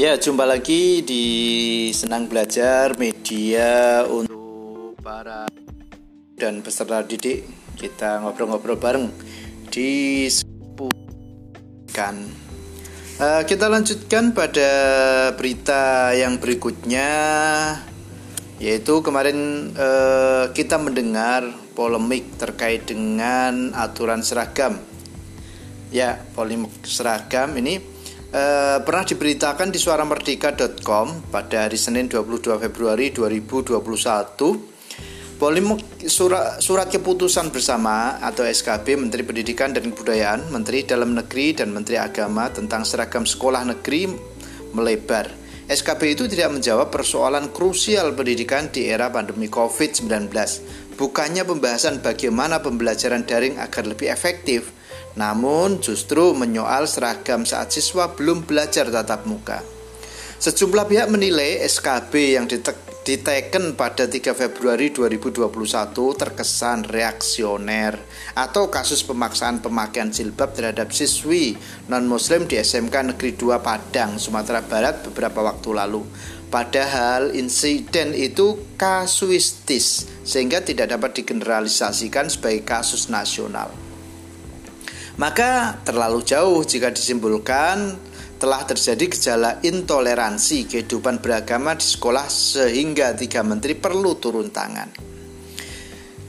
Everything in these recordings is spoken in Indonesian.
Ya, jumpa lagi di Senang Belajar Media untuk para dan peserta didik. Kita ngobrol-ngobrol bareng di kan. Uh, kita lanjutkan pada berita yang berikutnya yaitu kemarin uh, kita mendengar polemik terkait dengan aturan seragam. Ya, polemik seragam ini eh, pernah diberitakan di suaramerdeka.com pada hari Senin 22 Februari 2021 Polemik surat, surat keputusan bersama atau SKB Menteri Pendidikan dan Kebudayaan, Menteri Dalam Negeri dan Menteri Agama tentang seragam sekolah negeri melebar. SKB itu tidak menjawab persoalan krusial pendidikan di era pandemi COVID-19. Bukannya pembahasan bagaimana pembelajaran daring agar lebih efektif, namun justru menyoal seragam saat siswa belum belajar tatap muka. Sejumlah pihak menilai SKB yang diteken pada 3 Februari 2021 terkesan reaksioner atau kasus pemaksaan pemakaian jilbab terhadap siswi non-muslim di SMK Negeri 2 Padang, Sumatera Barat beberapa waktu lalu. Padahal insiden itu kasuistis sehingga tidak dapat digeneralisasikan sebagai kasus nasional. Maka terlalu jauh jika disimpulkan telah terjadi gejala intoleransi kehidupan beragama di sekolah sehingga tiga menteri perlu turun tangan.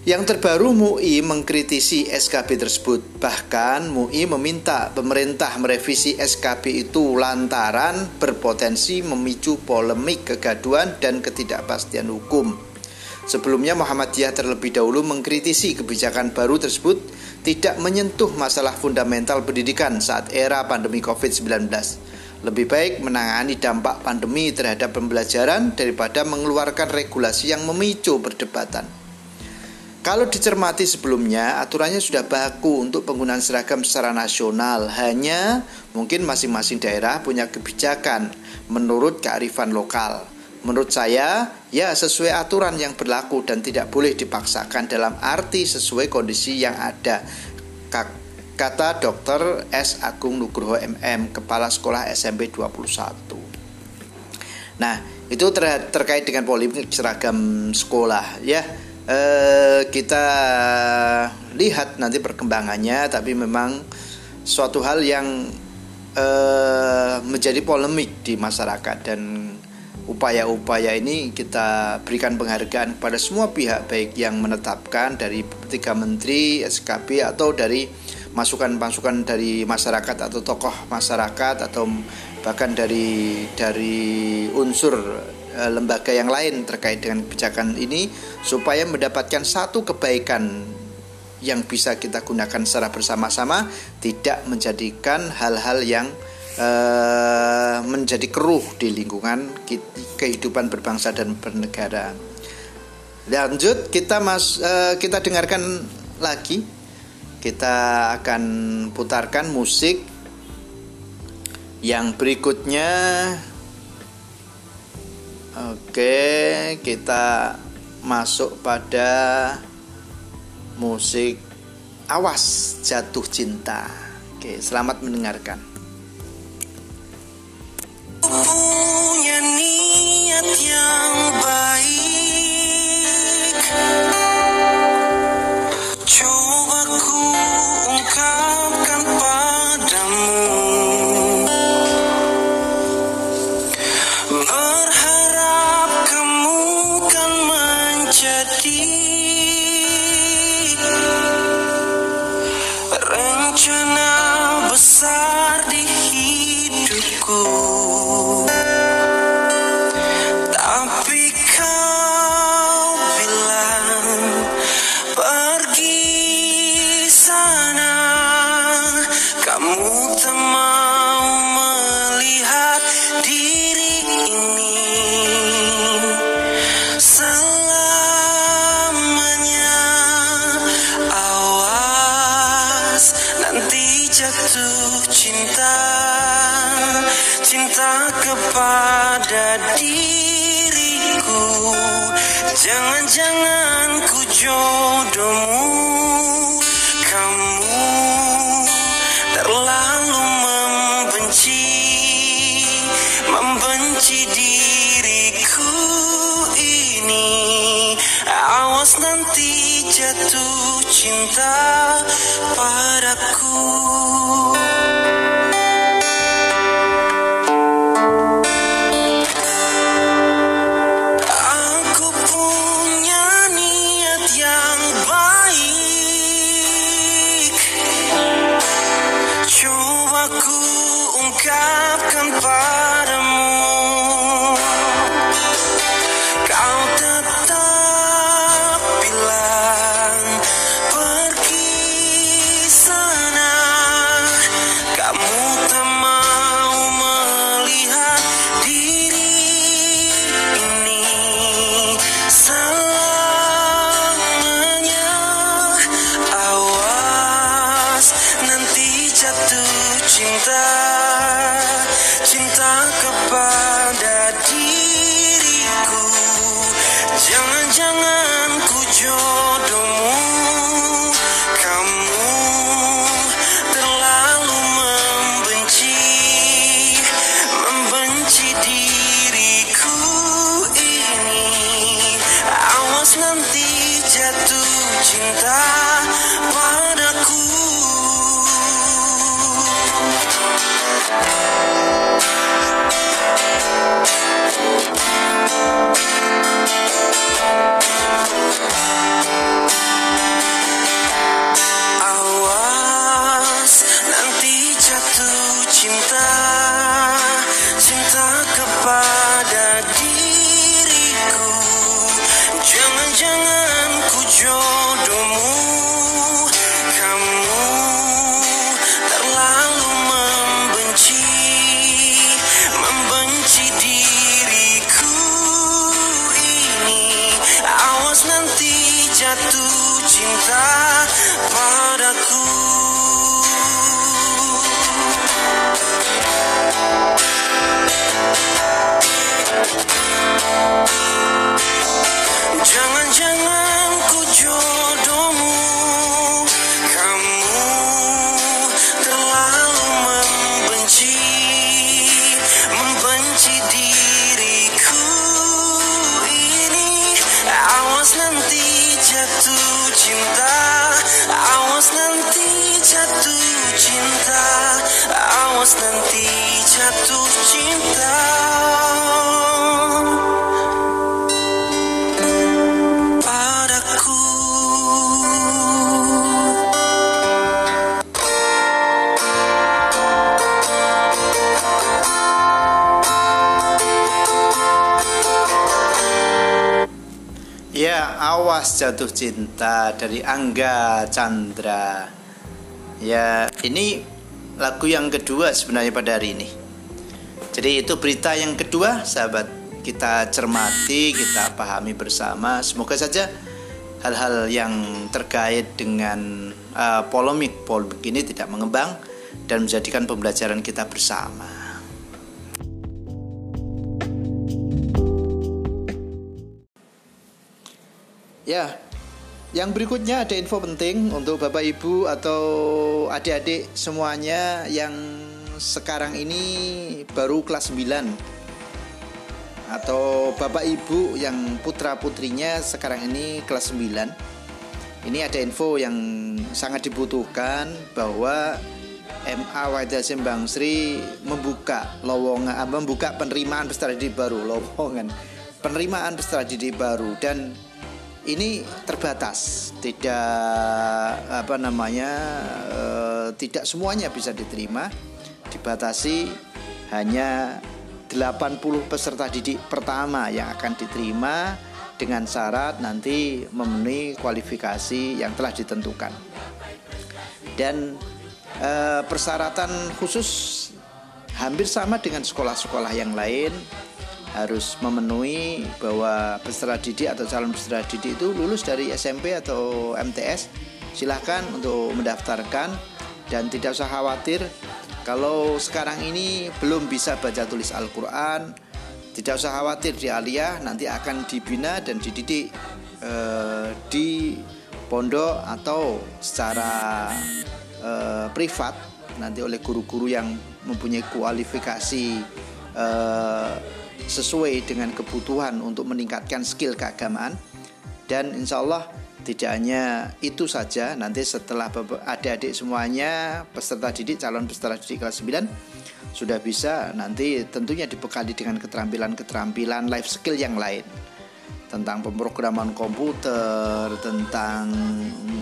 Yang terbaru MUI mengkritisi SKB tersebut. Bahkan MUI meminta pemerintah merevisi SKB itu lantaran berpotensi memicu polemik kegaduhan dan ketidakpastian hukum. Sebelumnya Muhammadiyah terlebih dahulu mengkritisi kebijakan baru tersebut tidak menyentuh masalah fundamental pendidikan saat era pandemi COVID-19. Lebih baik menangani dampak pandemi terhadap pembelajaran daripada mengeluarkan regulasi yang memicu perdebatan. Kalau dicermati sebelumnya, aturannya sudah baku untuk penggunaan seragam secara nasional. Hanya mungkin masing-masing daerah punya kebijakan menurut kearifan lokal. Menurut saya, ya sesuai aturan yang berlaku dan tidak boleh dipaksakan dalam arti sesuai kondisi yang ada. Kata Dr. S. Agung Nugroho MM, Kepala Sekolah SMP 21. Nah, itu ter terkait dengan polemik seragam sekolah ya. Eh, kita lihat nanti perkembangannya, tapi memang suatu hal yang eh, menjadi polemik di masyarakat dan upaya-upaya ini kita berikan penghargaan kepada semua pihak baik yang menetapkan dari tiga menteri SKB atau dari masukan-masukan dari masyarakat atau tokoh masyarakat atau bahkan dari dari unsur e, lembaga yang lain terkait dengan kebijakan ini supaya mendapatkan satu kebaikan yang bisa kita gunakan secara bersama-sama tidak menjadikan hal-hal yang uh, menjadi keruh di lingkungan kehidupan berbangsa dan bernegara. Lanjut kita mas uh, kita dengarkan lagi. Kita akan putarkan musik yang berikutnya. Oke, kita masuk pada musik Awas Jatuh Cinta. Oke, selamat mendengarkan. Punya niat yang cinta Cinta kepada diriku. Jangan-jangan ku jodohmu Kamu terlalu membenci Membenci diriku ini. Awas nanti jatuh cinta padaku. Cinta. Awas nanti jatuh cinta. Awas nanti jatuh cinta Ya, awas jatuh cinta dari Angga Chandra. Ya, ini lagu yang kedua sebenarnya pada hari ini. Jadi itu berita yang kedua, sahabat. Kita cermati, kita pahami bersama. Semoga saja hal-hal yang terkait dengan uh, polemik polemik ini tidak mengembang dan menjadikan pembelajaran kita bersama. Ya, yang berikutnya ada info penting untuk Bapak Ibu atau adik-adik semuanya yang sekarang ini baru kelas 9 atau Bapak Ibu yang putra-putrinya sekarang ini kelas 9. Ini ada info yang sangat dibutuhkan bahwa MA Wajah Sembang Sri membuka lowongan membuka penerimaan peserta didik baru lowongan penerimaan peserta didik baru. Dan ini terbatas. Tidak apa namanya eh, tidak semuanya bisa diterima. Dibatasi hanya 80 peserta didik pertama yang akan diterima dengan syarat nanti memenuhi kualifikasi yang telah ditentukan. Dan eh, persyaratan khusus hampir sama dengan sekolah-sekolah yang lain harus memenuhi bahwa peserta didik atau calon peserta didik itu lulus dari SMP atau MTS silahkan untuk mendaftarkan. Dan tidak usah khawatir kalau sekarang ini belum bisa baca tulis Al-Quran tidak usah khawatir di aliyah nanti akan dibina dan dididik eh, di pondok atau secara eh, privat. Nanti oleh guru-guru yang mempunyai kualifikasi eh, sesuai dengan kebutuhan untuk meningkatkan skill keagamaan dan insya Allah Tidak hanya itu saja, nanti setelah adik-adik semuanya peserta didik calon peserta didik kelas 9 sudah bisa nanti tentunya dibekali dengan keterampilan-keterampilan life skill yang lain tentang pemrograman komputer, tentang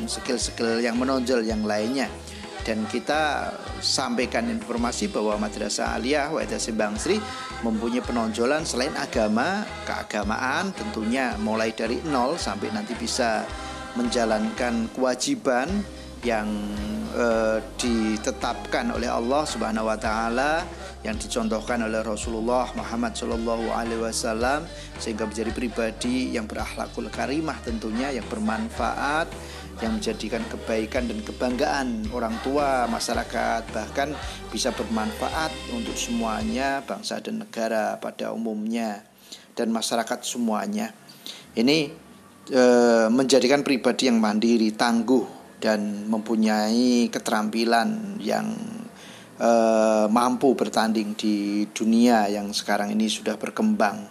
skill-skill yang menonjol yang lainnya. Dan kita sampaikan informasi bahwa Madrasah Aliyah Wahida Simbang Sri mempunyai penonjolan selain agama, keagamaan tentunya mulai dari nol sampai nanti bisa menjalankan kewajiban yang eh, ditetapkan oleh Allah Subhanahu wa taala yang dicontohkan oleh Rasulullah Muhammad Shallallahu alaihi wasallam sehingga menjadi pribadi yang berakhlakul karimah tentunya yang bermanfaat yang menjadikan kebaikan dan kebanggaan orang tua, masyarakat, bahkan bisa bermanfaat untuk semuanya, bangsa dan negara pada umumnya dan masyarakat semuanya. Ini e, menjadikan pribadi yang mandiri, tangguh dan mempunyai keterampilan yang uh, mampu bertanding di dunia yang sekarang ini sudah berkembang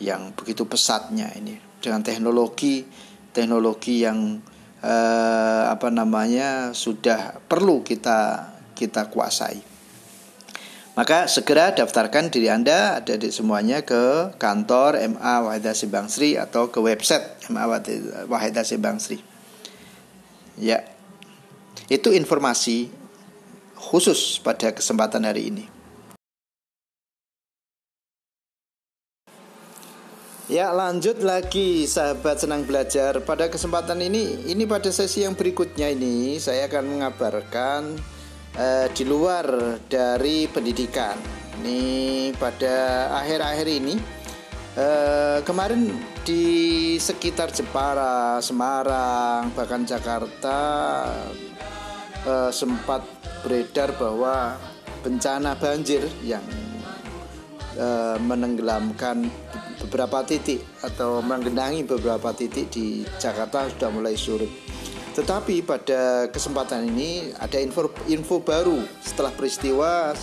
yang begitu pesatnya ini dengan teknologi teknologi yang uh, apa namanya sudah perlu kita kita kuasai. Maka segera daftarkan diri Anda ada di semuanya ke kantor MA Wahidah Simbang Sri atau ke website MA Wahidah Simbang Sri. Ya, itu informasi khusus pada kesempatan hari ini. Ya lanjut lagi sahabat senang belajar. Pada kesempatan ini Ini pada sesi yang berikutnya ini Saya akan mengabarkan eh, Di luar dari pendidikan. Ini pada akhir-akhir ini eh, Kemarin di sekitar Jepara, Semarang, bahkan Jakarta eh, sempat beredar bahwa bencana banjir yang eh, menenggelamkan beberapa titik atau menggenangi beberapa titik di Jakarta sudah mulai surut. Tetapi pada kesempatan ini ada info info baru setelah peristiwa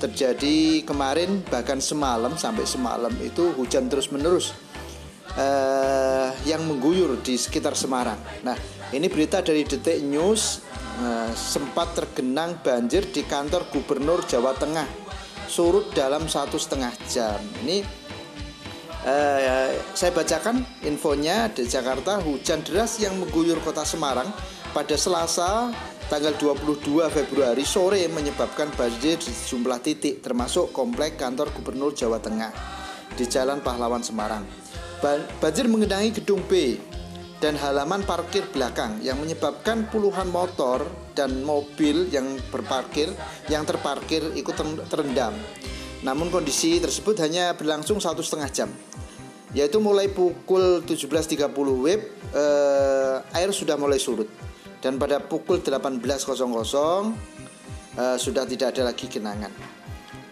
terjadi kemarin bahkan semalam sampai semalam itu hujan terus menerus uh, yang mengguyur di sekitar Semarang. Nah, ini berita dari Detik News uh, sempat tergenang banjir di kantor Gubernur Jawa Tengah, surut dalam satu setengah jam. Ini uh, saya bacakan infonya di Jakarta hujan deras yang mengguyur kota Semarang pada Selasa tanggal 22 Februari sore menyebabkan banjir di sejumlah titik termasuk komplek kantor Gubernur Jawa Tengah di Jalan Pahlawan Semarang. Banjir mengendangi gedung B dan halaman parkir belakang yang menyebabkan puluhan motor dan mobil yang berparkir yang terparkir ikut terendam. Namun kondisi tersebut hanya berlangsung satu setengah jam, yaitu mulai pukul 17.30 WIB eh, air sudah mulai surut dan pada pukul 18.00 eh, sudah tidak ada lagi genangan.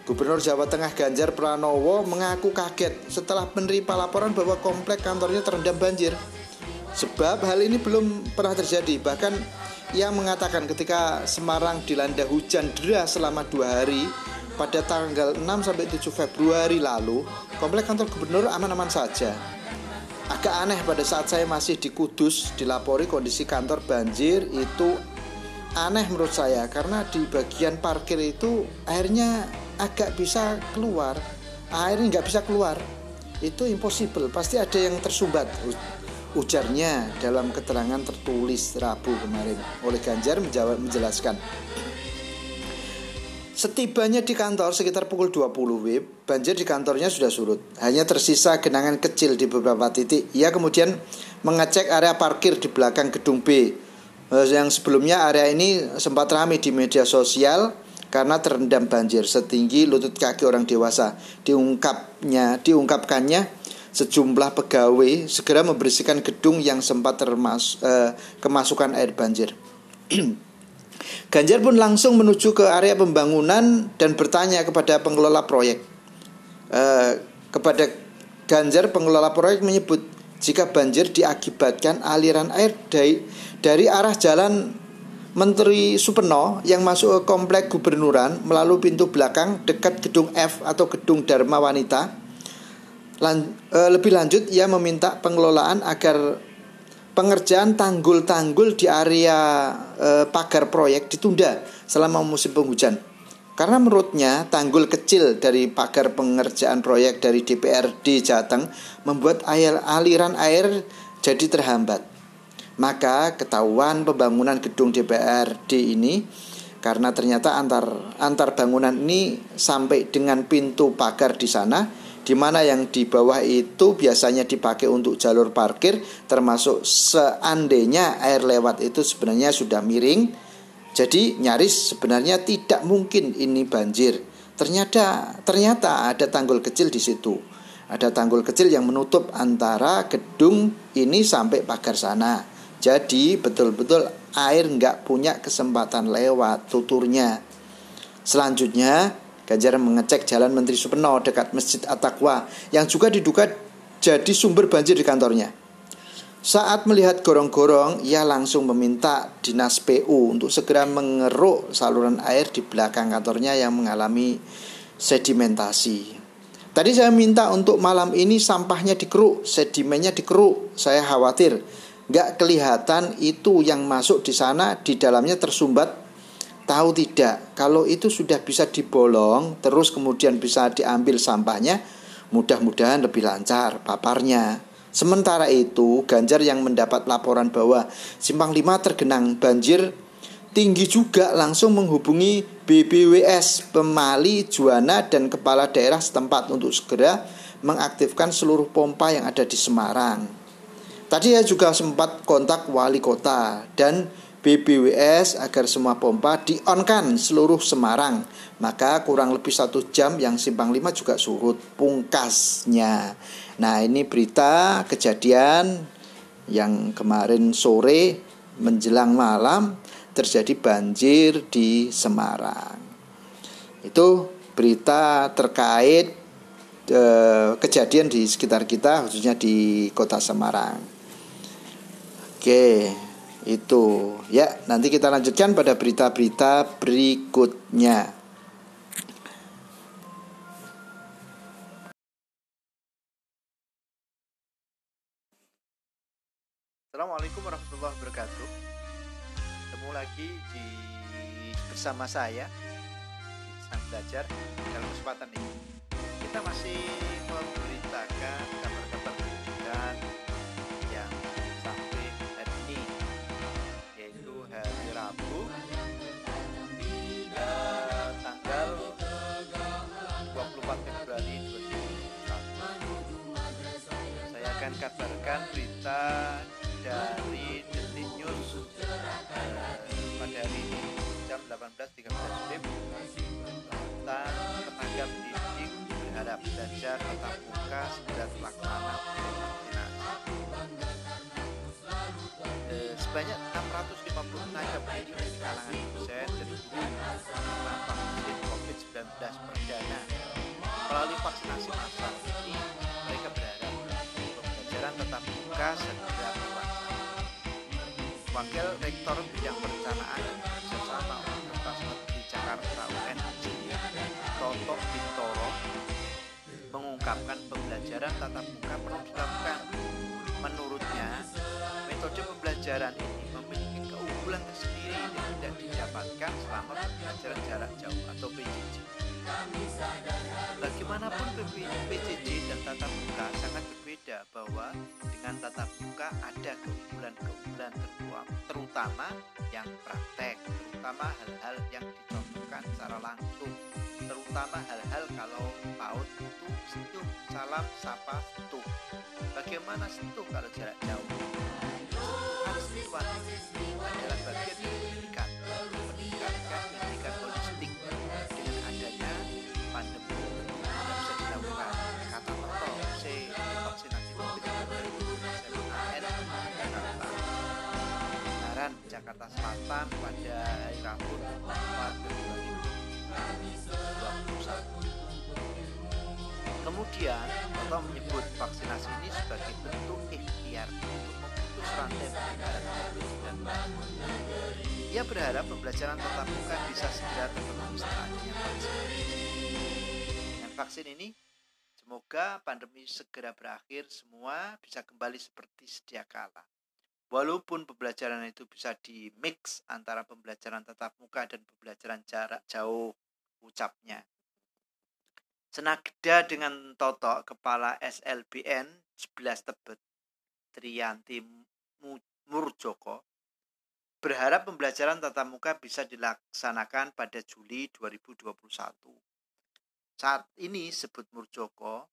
Gubernur Jawa Tengah Ganjar Pranowo mengaku kaget setelah menerima laporan bahwa komplek kantornya terendam banjir. Sebab hal ini belum pernah terjadi. Bahkan ia mengatakan ketika Semarang dilanda hujan deras selama dua hari pada tanggal 6 sampai 7 Februari lalu, komplek kantor gubernur aman-aman saja. Agak aneh pada saat saya masih di Kudus dilapori kondisi kantor banjir itu aneh menurut saya karena di bagian parkir itu akhirnya agak bisa keluar. Airnya nggak bisa keluar. Itu impossible. Pasti ada yang tersumbat ujarnya dalam keterangan tertulis Rabu kemarin. Oleh Ganjar menjawab menjelaskan Setibanya di kantor sekitar pukul 20 WIB, banjir di kantornya sudah surut. Hanya tersisa genangan kecil di beberapa titik. Ia kemudian mengecek area parkir di belakang gedung B. Eh, yang sebelumnya area ini sempat ramai di media sosial karena terendam banjir setinggi lutut kaki orang dewasa. Diungkapnya, diungkapkannya sejumlah pegawai segera membersihkan gedung yang sempat termas eh, kemasukan air banjir. Ganjar pun langsung menuju ke area pembangunan dan bertanya kepada pengelola proyek. Eh, kepada Ganjar pengelola proyek menyebut jika banjir diakibatkan aliran air dari dari arah jalan Menteri Supeno yang masuk ke komplek gubernuran melalui pintu belakang dekat gedung F atau gedung Dharma Wanita. Lan, e, lebih lanjut ia meminta pengelolaan agar pengerjaan tanggul-tanggul di area eh, pagar proyek ditunda selama musim penghujan. Karena menurutnya tanggul kecil dari pagar pengerjaan proyek dari DPRD Jateng membuat air, aliran air jadi terhambat. Maka ketahuan pembangunan gedung DPRD ini karena ternyata antar antar bangunan ini sampai dengan pintu pagar di sana di mana yang di bawah itu biasanya dipakai untuk jalur parkir termasuk seandainya air lewat itu sebenarnya sudah miring. Jadi nyaris sebenarnya tidak mungkin ini banjir. Ternyata ternyata ada tanggul kecil di situ. Ada tanggul kecil yang menutup antara gedung ini sampai pagar sana. Jadi betul-betul air nggak punya kesempatan lewat tuturnya. Selanjutnya, Ganjar mengecek jalan Menteri Supeno dekat Masjid At-Taqwa yang juga diduga jadi sumber banjir di kantornya. Saat melihat gorong-gorong, ia langsung meminta dinas PU untuk segera mengeruk saluran air di belakang kantornya yang mengalami sedimentasi. Tadi saya minta untuk malam ini sampahnya dikeruk, sedimennya dikeruk. Saya khawatir nggak kelihatan itu yang masuk di sana di dalamnya tersumbat tahu tidak kalau itu sudah bisa dibolong terus kemudian bisa diambil sampahnya mudah-mudahan lebih lancar paparnya. Sementara itu Ganjar yang mendapat laporan bahwa Simpang 5 tergenang banjir tinggi juga langsung menghubungi BBWS Pemali Juana dan kepala daerah setempat untuk segera mengaktifkan seluruh pompa yang ada di Semarang. Tadi saya juga sempat kontak wali kota dan BBWS agar semua pompa di-on-kan seluruh Semarang. Maka kurang lebih satu jam yang simpang 5 juga surut pungkasnya. Nah ini berita kejadian yang kemarin sore menjelang malam terjadi banjir di Semarang. Itu berita terkait eh, kejadian di sekitar kita khususnya di kota Semarang. Oke, itu ya. Nanti kita lanjutkan pada berita-berita berikutnya. Assalamualaikum warahmatullahi wabarakatuh. Ketemu lagi di bersama saya Sang Belajar dalam kesempatan ini. Kita masih belajar tatap muka segera terlaksana sebanyak 650 tenaga pendidik dari kalangan dosen dan guru menerima vaksin COVID-19 perdana. Melalui vaksinasi massal ini, mereka berharap pembelajaran tetap muka segera terlaksana. Wakil Rektor Bidang Perencanaan dan Universitas Negeri Jakarta UN Toto Bintoro mengungkapkan pembelajaran tatap muka perlu dilakukan. Menurutnya, metode pembelajaran ini memiliki keunggulan tersendiri yang tidak didapatkan selama pembelajaran jarak jauh atau PJJ. Bagaimanapun PJJ dan tatap muka sangat berbeda bahwa dengan tatap muka ada keunggulan-keunggulan terutama yang praktek, terutama hal-hal yang dicontohkan secara langsung, terutama hal-hal kalau PAUD itu sentuh, salam, sapa, sentuh. Bagaimana sentuh kalau jarak jauh? Pendidikan adalah bagian Jakarta Selatan pada hari Rabu 4 Februari 2021 Kemudian, Toto menyebut vaksinasi ini sebagai bentuk ikhtiar untuk memutus rantai penyebaran COVID-19. Ia berharap pembelajaran tatap muka bisa segera terpenuhi setelah vaksin. Dengan vaksin ini, semoga pandemi segera berakhir, semua bisa kembali seperti sedia kala. Walaupun pembelajaran itu bisa di mix antara pembelajaran tatap muka dan pembelajaran jarak jauh ucapnya. Senada dengan Toto, Kepala SLBN 11 Tebet, Trianti Murjoko, berharap pembelajaran tatap muka bisa dilaksanakan pada Juli 2021. Saat ini, sebut Murjoko,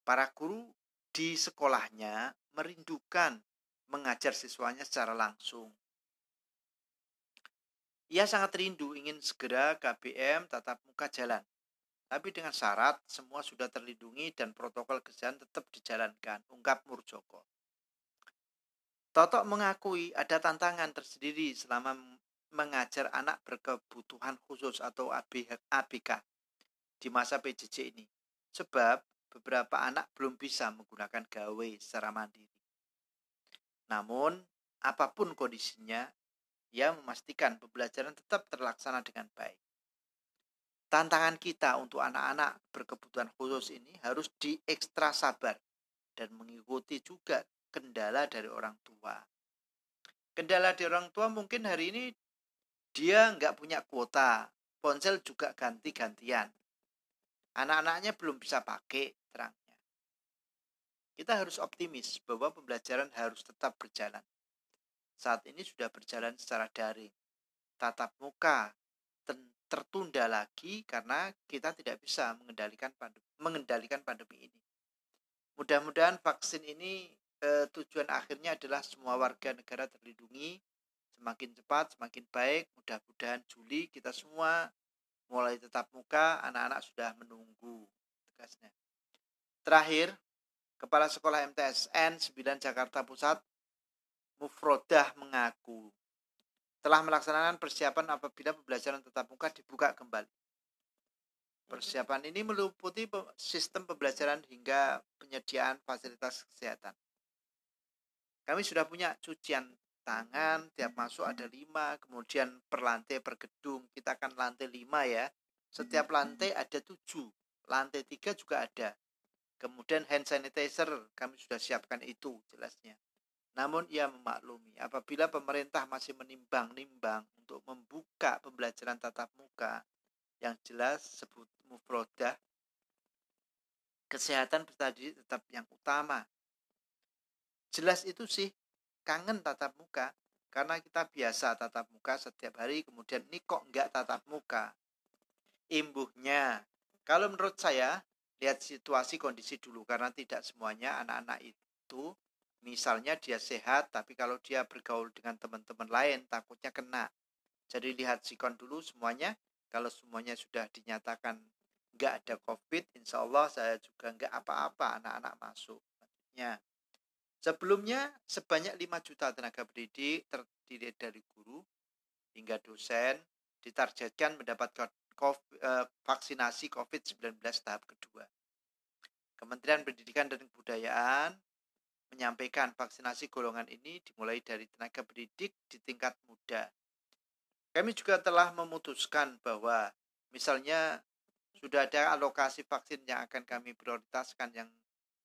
para guru di sekolahnya merindukan mengajar siswanya secara langsung. Ia sangat rindu ingin segera KBM tatap muka jalan. Tapi dengan syarat semua sudah terlindungi dan protokol kesehatan tetap dijalankan, ungkap Murjoko. Totok mengakui ada tantangan tersendiri selama mengajar anak berkebutuhan khusus atau ABK di masa PJJ ini. Sebab beberapa anak belum bisa menggunakan gawe secara mandiri. Namun, apa pun kondisinya, ia memastikan pembelajaran tetap terlaksana dengan baik. Tantangan kita untuk anak-anak berkebutuhan khusus ini harus diekstra sabar dan mengikuti juga kendala dari orang tua. Kendala dari orang tua mungkin hari ini dia nggak punya kuota, ponsel juga ganti-gantian. Anak-anaknya belum bisa pakai terangnya. Kita harus optimis bahwa pembelajaran harus tetap berjalan. Saat ini sudah berjalan secara daring. Tatap muka tertunda lagi karena kita tidak bisa mengendalikan pandemi, mengendalikan pandemi ini. Mudah-mudahan vaksin ini eh, tujuan akhirnya adalah semua warga negara terlindungi semakin cepat, semakin baik. Mudah-mudahan Juli kita semua mulai tetap muka, anak-anak sudah menunggu tegasnya. Terakhir, Kepala Sekolah MTSN 9 Jakarta Pusat Mufrodah mengaku telah melaksanakan persiapan apabila pembelajaran tatap muka dibuka kembali. Persiapan ini meliputi sistem pembelajaran hingga penyediaan fasilitas kesehatan. Kami sudah punya cucian tangan, tiap masuk ada lima, kemudian per lantai per gedung kita akan lantai lima ya. Setiap lantai ada tujuh, lantai tiga juga ada. Kemudian hand sanitizer kami sudah siapkan itu jelasnya. Namun ia memaklumi apabila pemerintah masih menimbang-nimbang untuk membuka pembelajaran tatap muka yang jelas sebut mufrodah kesehatan tadi tetap yang utama. Jelas itu sih kangen tatap muka karena kita biasa tatap muka setiap hari kemudian ini kok enggak tatap muka. Imbuhnya kalau menurut saya lihat situasi kondisi dulu karena tidak semuanya anak-anak itu Misalnya dia sehat, tapi kalau dia bergaul dengan teman-teman lain, takutnya kena. Jadi lihat sikon dulu semuanya. Kalau semuanya sudah dinyatakan nggak ada COVID, insya Allah saya juga nggak apa-apa anak-anak masuk. Selanjutnya, sebelumnya sebanyak 5 juta tenaga pendidik terdiri dari guru hingga dosen ditargetkan mendapat eh, vaksinasi COVID-19 tahap kedua. Kementerian Pendidikan dan Kebudayaan menyampaikan vaksinasi golongan ini dimulai dari tenaga pendidik di tingkat muda. Kami juga telah memutuskan bahwa misalnya sudah ada alokasi vaksin yang akan kami prioritaskan yang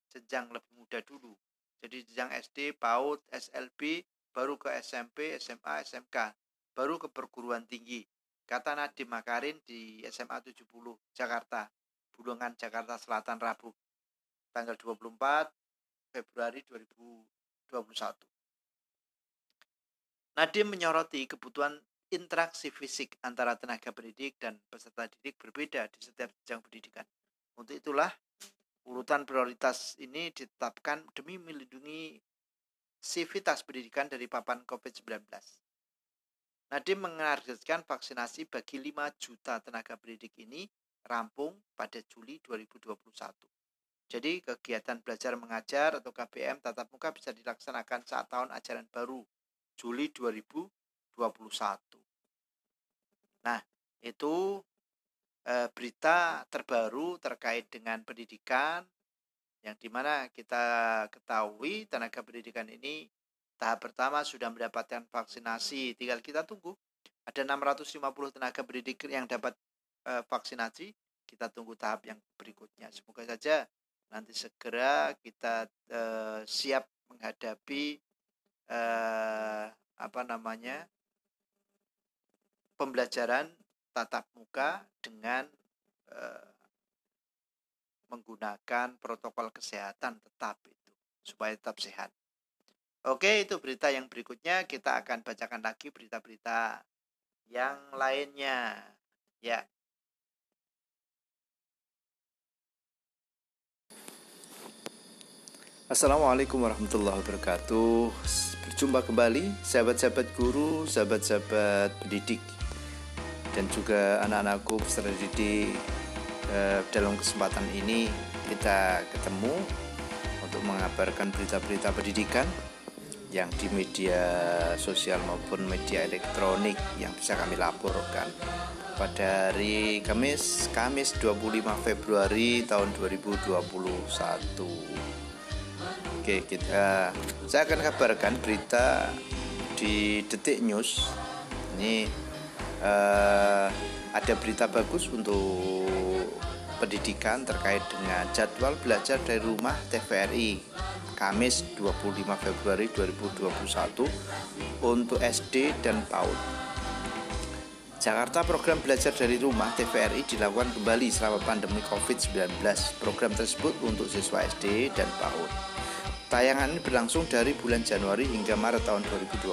jenjang lebih muda dulu. Jadi jenjang SD, PAUD, SLB, baru ke SMP, SMA, SMK, baru ke perguruan tinggi. Kata Nadiem Makarin di SMA 70 Jakarta, Bulungan Jakarta Selatan Rabu, tanggal 24 Februari 2021. Nadiem menyoroti kebutuhan interaksi fisik antara tenaga pendidik dan peserta didik berbeda di setiap jenjang pendidikan. Untuk itulah urutan prioritas ini ditetapkan demi melindungi sivitas pendidikan dari papan COVID-19. Nadiem menargetkan vaksinasi bagi 5 juta tenaga pendidik ini rampung pada Juli 2021. Jadi kegiatan belajar mengajar atau KBM tatap muka bisa dilaksanakan saat tahun ajaran baru Juli 2021. Nah, itu e, berita terbaru terkait dengan pendidikan yang di mana kita ketahui tenaga pendidikan ini tahap pertama sudah mendapatkan vaksinasi tinggal kita tunggu ada 650 tenaga pendidik yang dapat e, vaksinasi kita tunggu tahap yang berikutnya semoga saja nanti segera kita uh, siap menghadapi eh, apa namanya pembelajaran tatap muka dengan eh, menggunakan protokol kesehatan tetap itu supaya tetap sehat. Oke, itu berita yang berikutnya kita akan bacakan lagi berita-berita yang lainnya. Ya. Assalamualaikum warahmatullahi wabarakatuh. Berjumpa kembali sahabat-sahabat guru, sahabat-sahabat pendidik dan juga anak-anakku peserta didik. Eh, dalam kesempatan ini kita ketemu untuk mengabarkan berita-berita pendidikan yang di media sosial maupun media elektronik yang bisa kami laporkan pada hari Kamis Kamis 25 Februari tahun 2021 Oke kita saya akan kabarkan berita di Detik News ini uh, ada berita bagus untuk pendidikan terkait dengan jadwal belajar dari rumah TVRI Kamis 25 Februari 2021 untuk SD dan PAUD. Jakarta program belajar dari rumah TVRI dilakukan kembali selama pandemi COVID-19. Program tersebut untuk siswa SD dan PAUD. Tayangan ini berlangsung dari bulan Januari hingga Maret tahun 2021.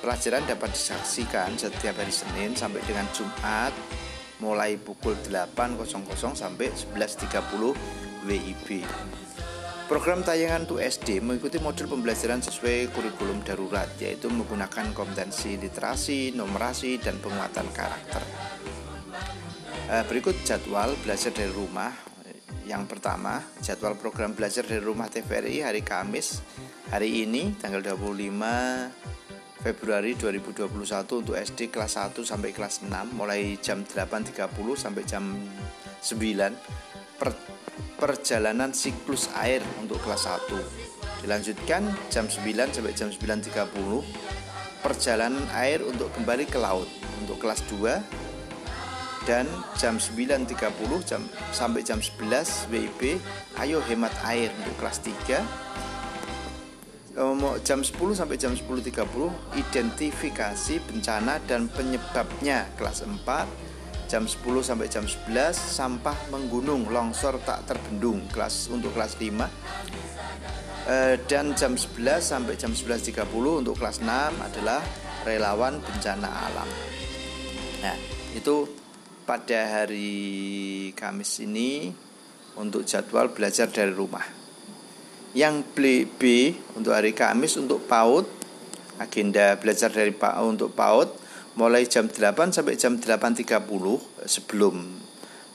Pelajaran dapat disaksikan setiap hari Senin sampai dengan Jumat mulai pukul 8.00 sampai 11.30 WIB. Program tayangan untuk SD mengikuti modul pembelajaran sesuai kurikulum darurat, yaitu menggunakan kompetensi literasi, numerasi, dan penguatan karakter. Eh, berikut jadwal belajar dari rumah. Yang pertama, jadwal program belajar dari rumah TVRI hari Kamis. Hari ini tanggal 25 Februari 2021 untuk SD kelas 1 sampai kelas 6 mulai jam 8.30 sampai jam 9 per perjalanan siklus air untuk kelas 1 dilanjutkan jam 9 sampai jam 9.30 perjalanan air untuk kembali ke laut. Untuk kelas 2 dan jam 9.30 jam sampai jam 11 WIB ayo hemat air untuk kelas 3 jam 10 sampai jam 10.30 identifikasi bencana dan penyebabnya. Kelas 4 jam 10 sampai jam 11 sampah menggunung longsor tak terbendung. Kelas untuk kelas 5 e, eh, dan jam 11 sampai jam 11.30 untuk kelas 6 adalah relawan bencana alam. Nah itu pada hari Kamis ini untuk jadwal belajar dari rumah. Yang B untuk hari Kamis untuk PAUD agenda belajar dari PAUD untuk PAUD mulai jam 8 sampai jam 8.30 sebelum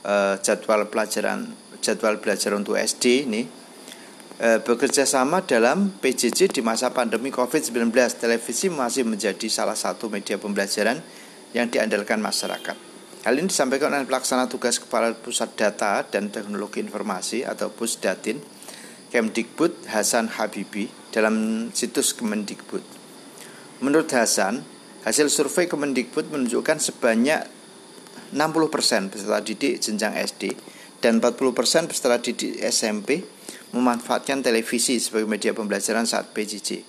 uh, jadwal pelajaran jadwal belajar untuk SD ini. Uh, bekerja sama dalam PJJ di masa pandemi COVID-19 televisi masih menjadi salah satu media pembelajaran yang diandalkan masyarakat. Hal ini disampaikan oleh pelaksana tugas Kepala Pusat Data dan Teknologi Informasi atau Pusdatin Kemdikbud Hasan Habibi dalam situs Kemendikbud. Menurut Hasan, Hasil survei Kemendikbud menunjukkan sebanyak 60% peserta didik jenjang SD dan 40% peserta didik SMP memanfaatkan televisi sebagai media pembelajaran saat PJJ,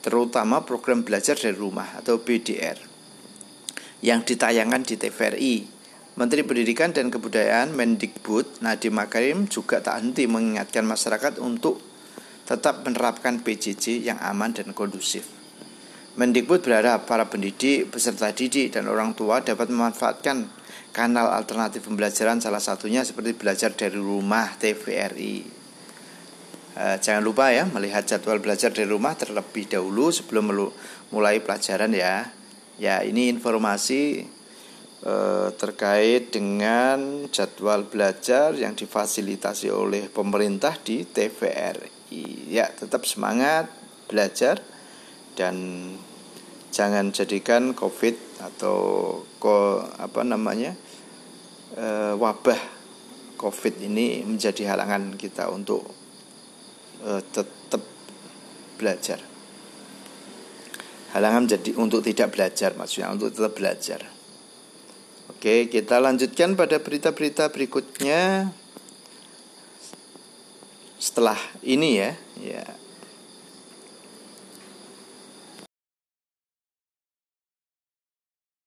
terutama program belajar dari rumah atau BDR yang ditayangkan di TVRI. Menteri Pendidikan dan Kebudayaan Mendikbud Nadiem Makarim juga tak henti mengingatkan masyarakat untuk tetap menerapkan PJJ yang aman dan kondusif. Mendikbud berharap para pendidik, peserta didik, dan orang tua dapat memanfaatkan kanal alternatif pembelajaran salah satunya seperti belajar dari rumah TVRI. E, jangan lupa ya melihat jadwal belajar dari rumah terlebih dahulu sebelum mulai pelajaran ya. Ya ini informasi e, terkait dengan jadwal belajar yang difasilitasi oleh pemerintah di TVRI. Ya tetap semangat belajar dan jangan jadikan covid atau ko apa namanya e, wabah covid ini menjadi halangan kita untuk e, tetap belajar halangan menjadi untuk tidak belajar maksudnya untuk tetap belajar. Oke kita lanjutkan pada berita-berita berikutnya. Setelah ini ya ya